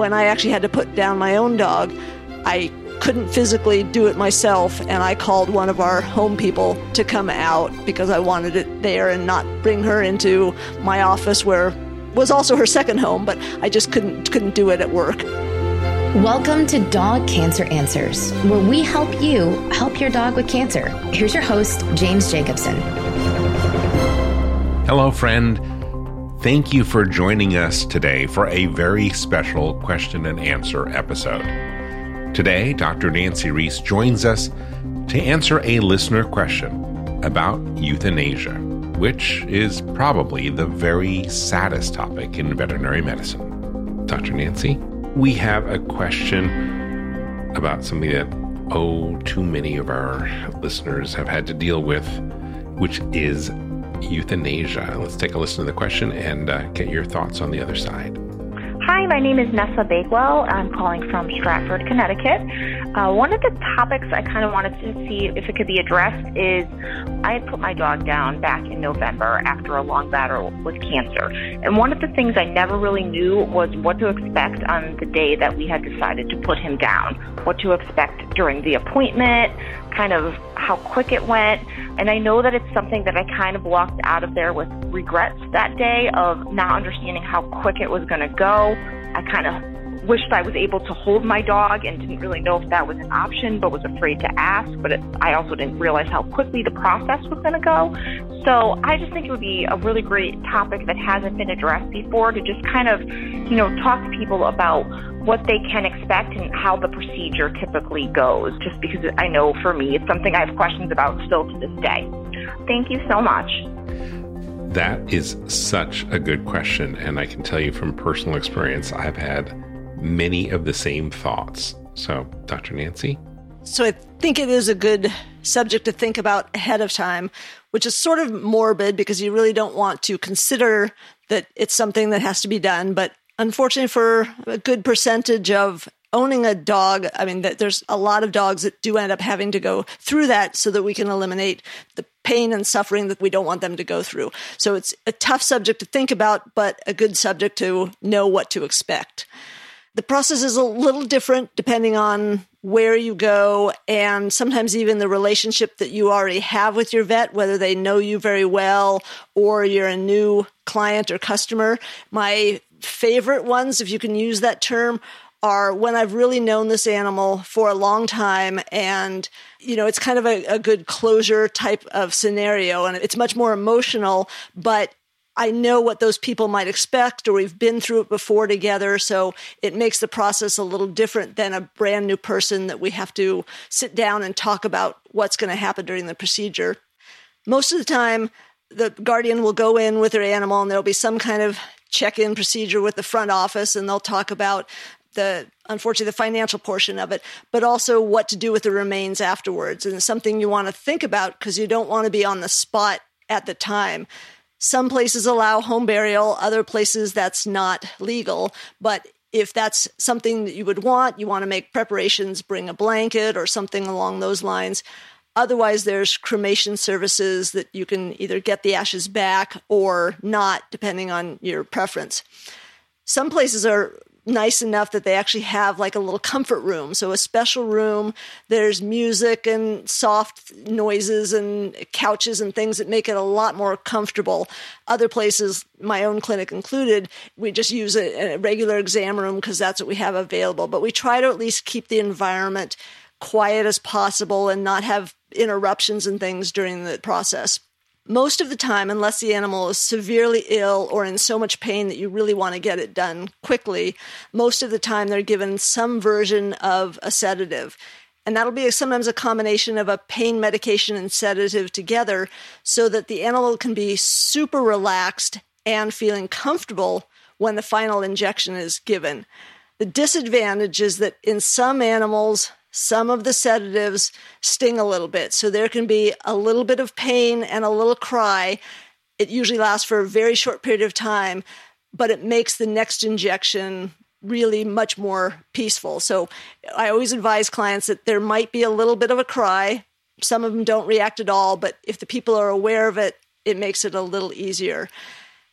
when I actually had to put down my own dog, I couldn't physically do it myself, and I called one of our home people to come out because I wanted it there and not bring her into my office where was also her second home, but I just couldn't couldn't do it at work. Welcome to Dog Cancer Answers, where we help you help your dog with cancer. Here's your host, James Jacobson. Hello, friend. Thank you for joining us today for a very special question and answer episode. Today, Dr. Nancy Reese joins us to answer a listener question about euthanasia, which is probably the very saddest topic in veterinary medicine. Dr. Nancy? we have a question about something that, oh, too many of our listeners have had to deal with, which is euthanasia. Let's take a listen to the question and uh, get your thoughts on the other side. Hi, my name is Nessa Bakewell. I'm calling from Stratford, Connecticut. Uh, one of the topics I kind of wanted to see if it could be addressed is I had put my dog down back in November after a long battle with cancer. And one of the things I never really knew was what to expect on the day that we had decided to put him down, what to expect during the appointment, kind of how quick it went. And I know that it's something that I kind of walked out of there with regrets that day of not understanding how quick it was going to go. I kind of wished I was able to hold my dog and didn't really know if that was an option, but was afraid to ask. But it, I also didn't realize how quickly the process was going to go. So I just think it would be a really great topic that hasn't been addressed before to just kind of, you know, talk to people about what they can expect and how the procedure typically goes, just because I know for me it's something I have questions about still to this day. Thank you so much. That is such a good question. And I can tell you from personal experience, I've had many of the same thoughts. So, Dr. Nancy? So, I think it is a good subject to think about ahead of time, which is sort of morbid because you really don't want to consider that it's something that has to be done. But unfortunately, for a good percentage of owning a dog, I mean, there's a lot of dogs that do end up having to go through that so that we can eliminate the pain and suffering that we don't want them to go through. So it's a tough subject to think about, but a good subject to know what to expect. The process is a little different depending on where you go and sometimes even the relationship that you already have with your vet, whether they know you very well or you're a new client or customer. My favorite ones, if you can use that term, are when I've really known this animal for a long time and you know it's kind of a, a, good closure type of scenario and it's much more emotional but I know what those people might expect, or we've been through it before together. So it makes the process a little different than a brand new person that we have to sit down and talk about what's going to happen during the procedure. Most of the time, the guardian will go in with their animal and there'll be some kind of check in procedure with the front office, and they'll talk about the unfortunately the financial portion of it, but also what to do with the remains afterwards. And it's something you want to think about because you don't want to be on the spot at the time. Some places allow home burial, other places that's not legal. But if that's something that you would want, you want to make preparations, bring a blanket or something along those lines. Otherwise, there's cremation services that you can either get the ashes back or not, depending on your preference. Some places are nice enough that they actually have like a little comfort room. So a special room, there's music and soft noises and couches and things that make it a lot more comfortable. Other places, my own clinic included, we just use a, a regular exam room because that's what we have available. But we try to at least keep the environment quiet as possible and not have interruptions and things during the process most of the time, unless the animal is severely ill or in so much pain that you really want to get it done quickly, most of the time they're given some version of a sedative. And that'll be sometimes a combination of a pain medication and sedative together so that the animal can be super relaxed and feeling comfortable when the final injection is given. The disadvantage is that in some animals, some of the sedatives sting a little bit. So there can be a little bit of pain and a little cry. It usually lasts for a very short period of time, but it makes the next injection really much more peaceful. So I always advise clients that there might be a little bit of a cry. Some of them don't react at all, but if the people are aware of it, it makes it a little easier.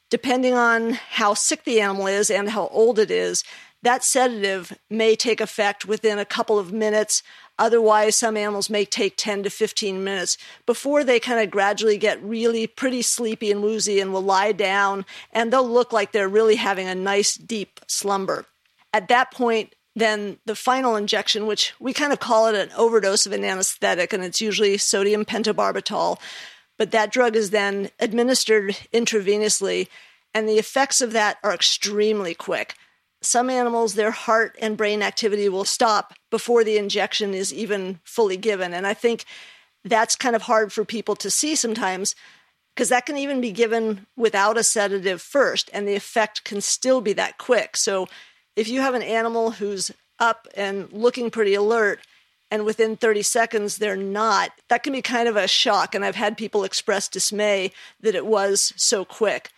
Depending on how sick the animal is and how old it is, that sedative may take effect within a couple of minutes. Otherwise, some animals may take 10 to 15 minutes before they kind of gradually get really pretty sleepy and woozy and will lie down and they'll look like they're really having a nice deep slumber. At that point, then the final injection, which we kind of call it an overdose of an anesthetic, and it's usually sodium pentobarbital, but that drug is then administered intravenously, and the effects of that are extremely quick. Some animals, their heart and brain activity will stop before the injection is even fully given. And I think that's kind of hard for people to see sometimes because that can even be given without a sedative first, and the effect can still be that quick. So if you have an animal who's up and looking pretty alert, and within 30 seconds they're not, that can be kind of a shock. And I've had people express dismay that it was so quick.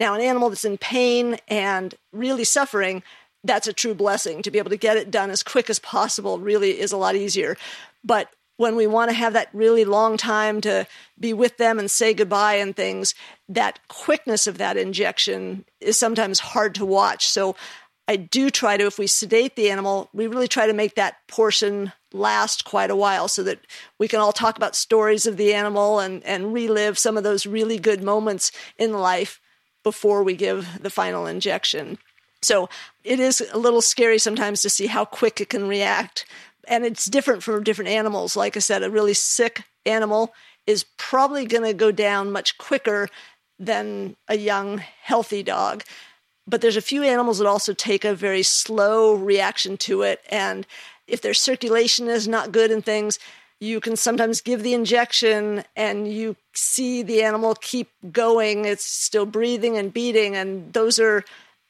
Now, an animal that's in pain and really suffering, that's a true blessing. To be able to get it done as quick as possible really is a lot easier. But when we want to have that really long time to be with them and say goodbye and things, that quickness of that injection is sometimes hard to watch. So I do try to, if we sedate the animal, we really try to make that portion last quite a while so that we can all talk about stories of the animal and, and relive some of those really good moments in life before we give the final injection. So it is a little scary sometimes to see how quick it can react. And it's different for different animals. Like I said, a really sick animal is probably going to go down much quicker than a young, healthy dog. But there's a few animals that also take a very slow reaction to it. And if their circulation is not good and things, you can sometimes give the injection and you see the animal keep going. It's still breathing and beating, and those are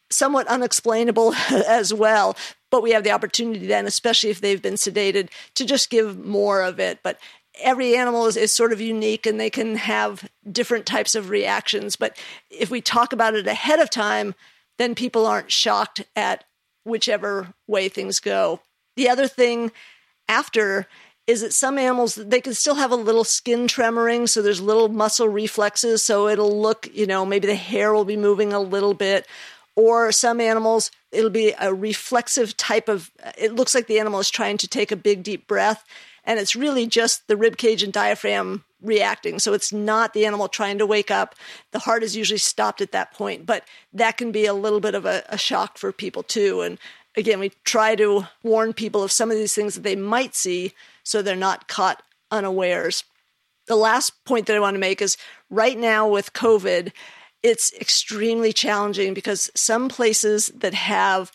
somewhat unexplainable as well. But we have the opportunity then, especially if they've been sedated, to just give more of it. But every animal is, is sort of unique and they can have different types of reactions. But if we talk about it ahead of time, then people aren't shocked at whichever way things go. The other thing after is that some animals they can still have a little skin tremoring so there's little muscle reflexes so it'll look you know maybe the hair will be moving a little bit. Or some animals it'll be a reflexive type of it looks like the animal is trying to take a big deep breath and it's really just the rib cage and diaphragm reacting. So it's not the animal trying to wake up. The heart is usually stopped at that point but that can be a little bit of a, a shock for people too. And again we try to warn people of some of these things that they might see so they're not caught unawares. The last point that I want to make is right now with COVID, it's extremely challenging because some places that have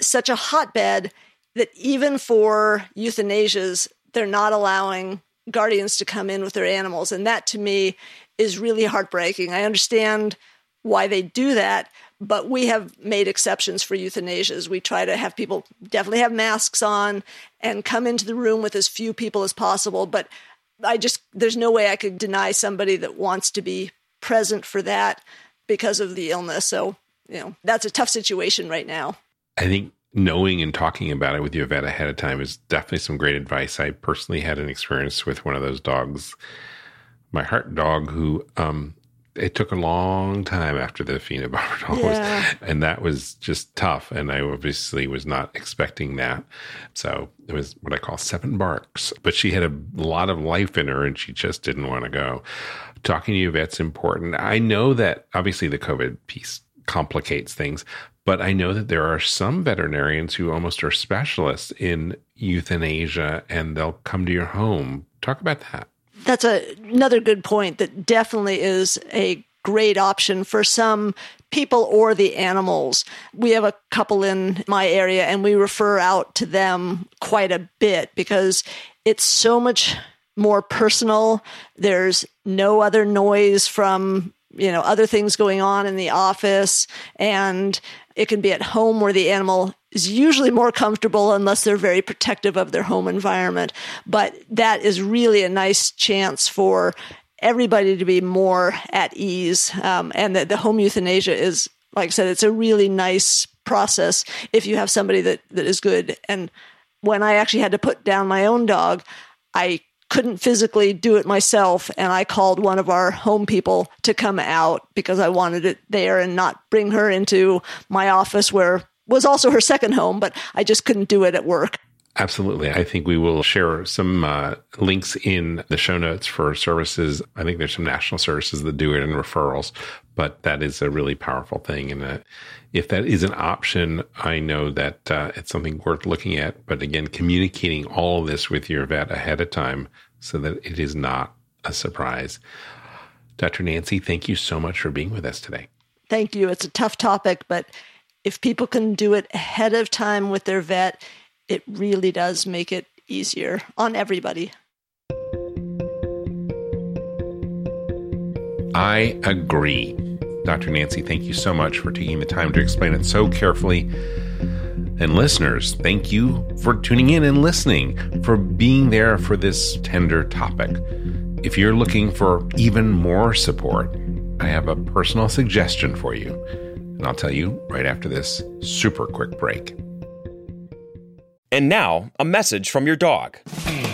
such a hotbed that even for euthanasias, they're not allowing guardians to come in with their animals. And that to me is really heartbreaking. I understand why they do that, but we have made exceptions for euthanasias. We try to have people definitely have masks on and come into the room with as few people as possible. But I just, there's no way I could deny somebody that wants to be present for that because of the illness. So, you know, that's a tough situation right now. I think knowing and talking about it with your vet ahead of time is definitely some great advice. I personally had an experience with one of those dogs, my heart dog, who um, it took a long time after the phenobarbital yeah. was, and that was just tough. And I obviously was not expecting that. So it was what I call seven barks, but she had a lot of life in her and she just didn't want to go. Talking to you vet's important. I know that obviously the COVID piece complicates things, but I know that there are some veterinarians who almost are specialists in euthanasia and they'll come to your home. Talk about that that's a, another good point that definitely is a great option for some people or the animals. We have a couple in my area and we refer out to them quite a bit because it's so much more personal. There's no other noise from, you know, other things going on in the office and it can be at home where the animal is usually more comfortable unless they're very protective of their home environment. But that is really a nice chance for everybody to be more at ease. Um, and the, the home euthanasia is, like I said, it's a really nice process if you have somebody that, that is good. And when I actually had to put down my own dog, I couldn't physically do it myself. And I called one of our home people to come out because I wanted it there and not bring her into my office where was also her second home, but I just couldn't do it at work. Absolutely. I think we will share some uh, links in the show notes for services. I think there's some national services that do it and referrals, but that is a really powerful thing. And that if that is an option, I know that uh, it's something worth looking at. But again, communicating all of this with your vet ahead of time so that it is not a surprise. Dr. Nancy, thank you so much for being with us today. Thank you. It's a tough topic, but if people can do it ahead of time with their vet, it really does make it easier on everybody. I agree. Dr. Nancy, thank you so much for taking the time to explain it so carefully. And listeners, thank you for tuning in and listening, for being there for this tender topic. If you're looking for even more support, I have a personal suggestion for you. And I'll tell you right after this super quick break. And now, a message from your dog.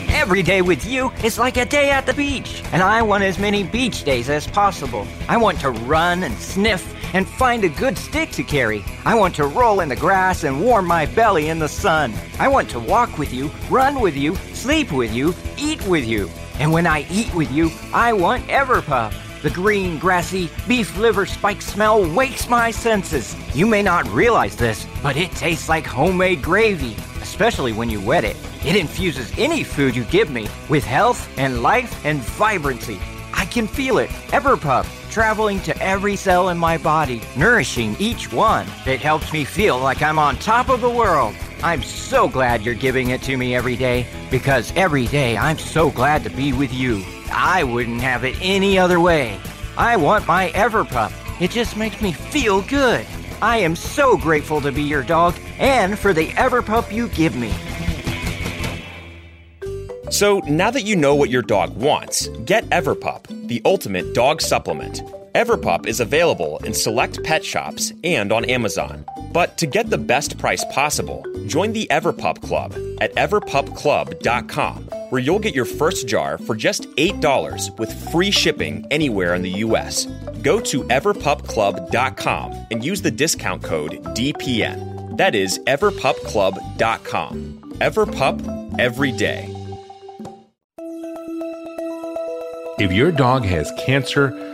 Every day with you is like a day at the beach, and I want as many beach days as possible. I want to run and sniff and find a good stick to carry. I want to roll in the grass and warm my belly in the sun. I want to walk with you, run with you, sleep with you, eat with you. And when I eat with you, I want Everpup. The green, grassy, beef liver spike smell wakes my senses. You may not realize this, but it tastes like homemade gravy especially when you wet it. It infuses any food you give me with health and life and vibrancy. I can feel it, Everpup, traveling to every cell in my body, nourishing each one. It helps me feel like I'm on top of the world. I'm so glad you're giving it to me every day because every day I'm so glad to be with you. I wouldn't have it any other way. I want my Everpup. It just makes me feel good. I am so grateful to be your dog and for the Everpup you give me. So now that you know what your dog wants, get Everpup, the ultimate dog supplement. Everpup is available in select pet shops and on Amazon. But to get the best price possible, join the Everpup Club at everpupclub.com, where you'll get your first jar for just $8 with free shipping anywhere in the U.S. Go to everpupclub.com and use the discount code DPN. That is everpupclub.com. Everpup every day. If your dog has cancer,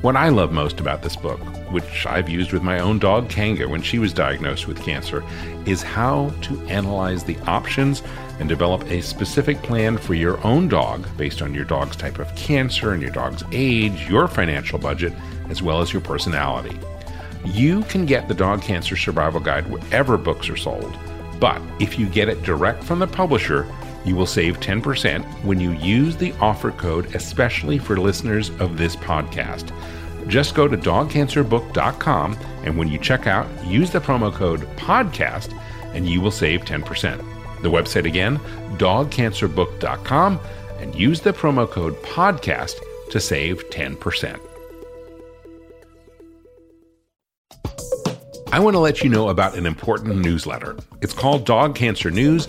What I love most about this book, which I've used with my own dog Kanga when she was diagnosed with cancer, is how to analyze the options and develop a specific plan for your own dog based on your dog's type of cancer and your dog's age, your financial budget, as well as your personality. You can get the Dog Cancer Survival Guide wherever books are sold, but if you get it direct from the publisher, you will save 10% when you use the offer code, especially for listeners of this podcast. Just go to dogcancerbook.com and when you check out, use the promo code PODCAST and you will save 10%. The website again, dogcancerbook.com, and use the promo code PODCAST to save 10%. I want to let you know about an important newsletter. It's called Dog Cancer News.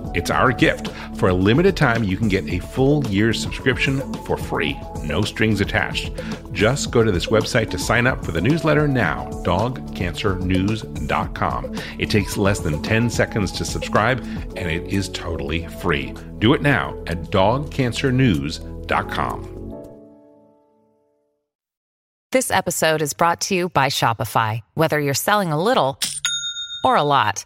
It's our gift. For a limited time, you can get a full year's subscription for free, no strings attached. Just go to this website to sign up for the newsletter now, dogcancernews.com. It takes less than 10 seconds to subscribe, and it is totally free. Do it now at dogcancernews.com. This episode is brought to you by Shopify. Whether you're selling a little or a lot,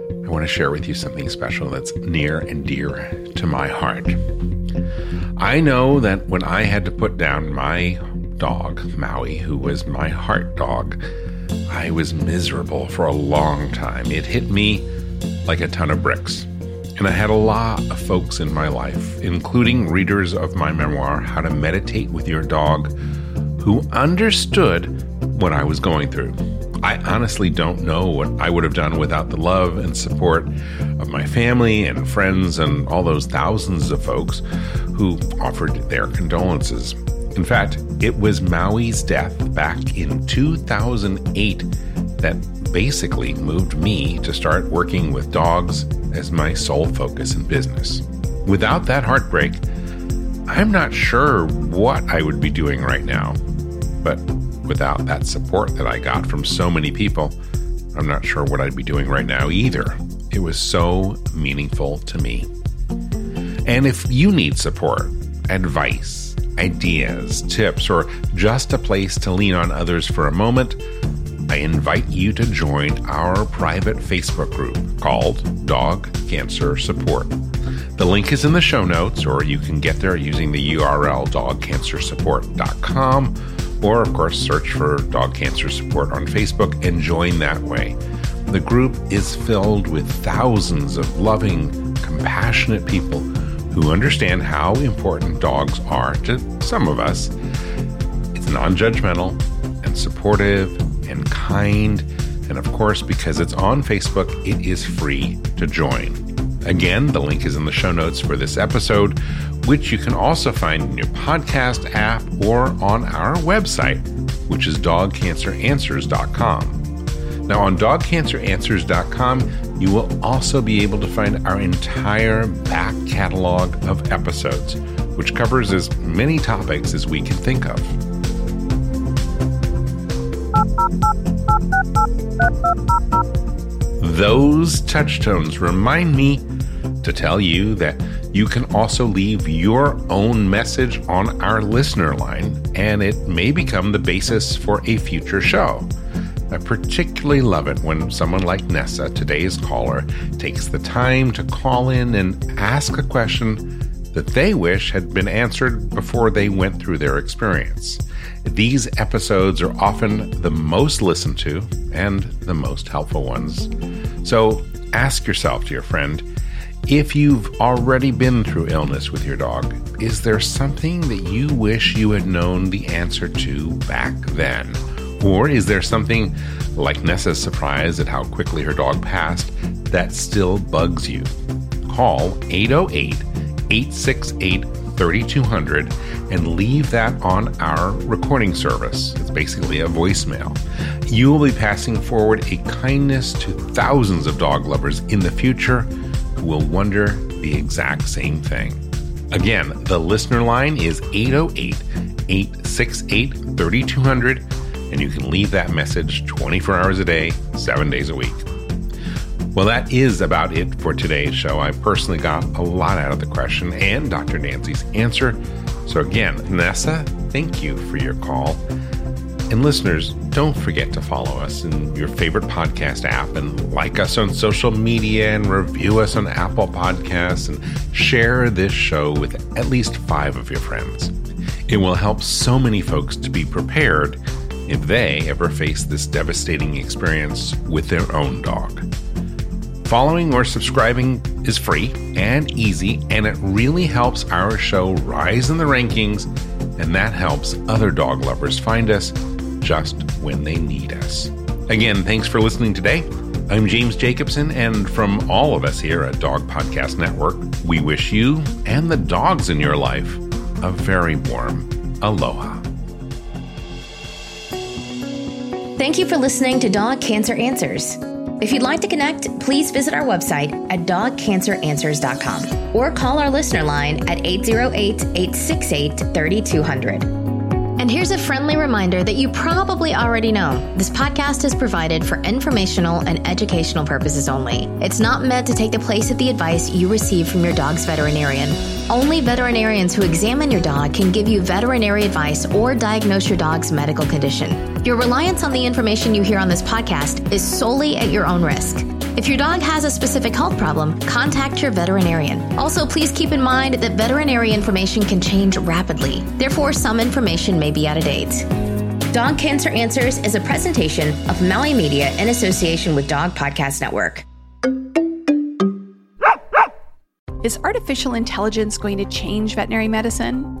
I want to share with you something special that's near and dear to my heart. I know that when I had to put down my dog, Maui, who was my heart dog, I was miserable for a long time. It hit me like a ton of bricks. And I had a lot of folks in my life, including readers of my memoir, How to Meditate with Your Dog, who understood what I was going through. I honestly don't know what I would have done without the love and support of my family and friends and all those thousands of folks who offered their condolences. In fact, it was Maui's death back in 2008 that basically moved me to start working with dogs as my sole focus in business. Without that heartbreak, I'm not sure what I would be doing right now. But without that support that I got from so many people, I'm not sure what I'd be doing right now either. It was so meaningful to me. And if you need support, advice, ideas, tips, or just a place to lean on others for a moment, I invite you to join our private Facebook group called Dog Cancer Support. The link is in the show notes, or you can get there using the URL dogcancersupport.com or, of course, search for Dog Cancer Support on Facebook and join that way. The group is filled with thousands of loving, compassionate people who understand how important dogs are to some of us. It's non judgmental and supportive and kind. And of course, because it's on Facebook, it is free to join. Again, the link is in the show notes for this episode, which you can also find in your podcast app or on our website, which is dogcanceranswers.com. Now, on dogcanceranswers.com, you will also be able to find our entire back catalog of episodes, which covers as many topics as we can think of. Those touchtones remind me to tell you that you can also leave your own message on our listener line, and it may become the basis for a future show. I particularly love it when someone like Nessa, today's caller, takes the time to call in and ask a question that they wish had been answered before they went through their experience. These episodes are often the most listened to and the most helpful ones. So ask yourself, dear friend, if you've already been through illness with your dog, is there something that you wish you had known the answer to back then? Or is there something, like Nessa's surprise at how quickly her dog passed, that still bugs you? Call 808 868 3200 and leave that on our recording service. It's basically a voicemail. You will be passing forward a kindness to thousands of dog lovers in the future will wonder the exact same thing. Again, the listener line is 808 868 3200, and you can leave that message 24 hours a day, seven days a week. Well, that is about it for today's show. I personally got a lot out of the question and Dr. Nancy's answer. So, again, Nessa, thank you for your call. And listeners, don't forget to follow us in your favorite podcast app and like us on social media and review us on Apple Podcasts and share this show with at least five of your friends. It will help so many folks to be prepared if they ever face this devastating experience with their own dog. Following or subscribing is free and easy, and it really helps our show rise in the rankings, and that helps other dog lovers find us just when they need us. Again, thanks for listening today. I'm James Jacobson, and from all of us here at Dog Podcast Network, we wish you and the dogs in your life a very warm aloha. Thank you for listening to Dog Cancer Answers. If you'd like to connect, please visit our website at dogcanceranswers.com or call our listener line at 808 868 3200. And here's a friendly reminder that you probably already know this podcast is provided for informational and educational purposes only. It's not meant to take the place of the advice you receive from your dog's veterinarian. Only veterinarians who examine your dog can give you veterinary advice or diagnose your dog's medical condition. Your reliance on the information you hear on this podcast is solely at your own risk. If your dog has a specific health problem, contact your veterinarian. Also, please keep in mind that veterinary information can change rapidly. Therefore, some information may be out of date. Dog Cancer Answers is a presentation of Maui Media in association with Dog Podcast Network. Is artificial intelligence going to change veterinary medicine?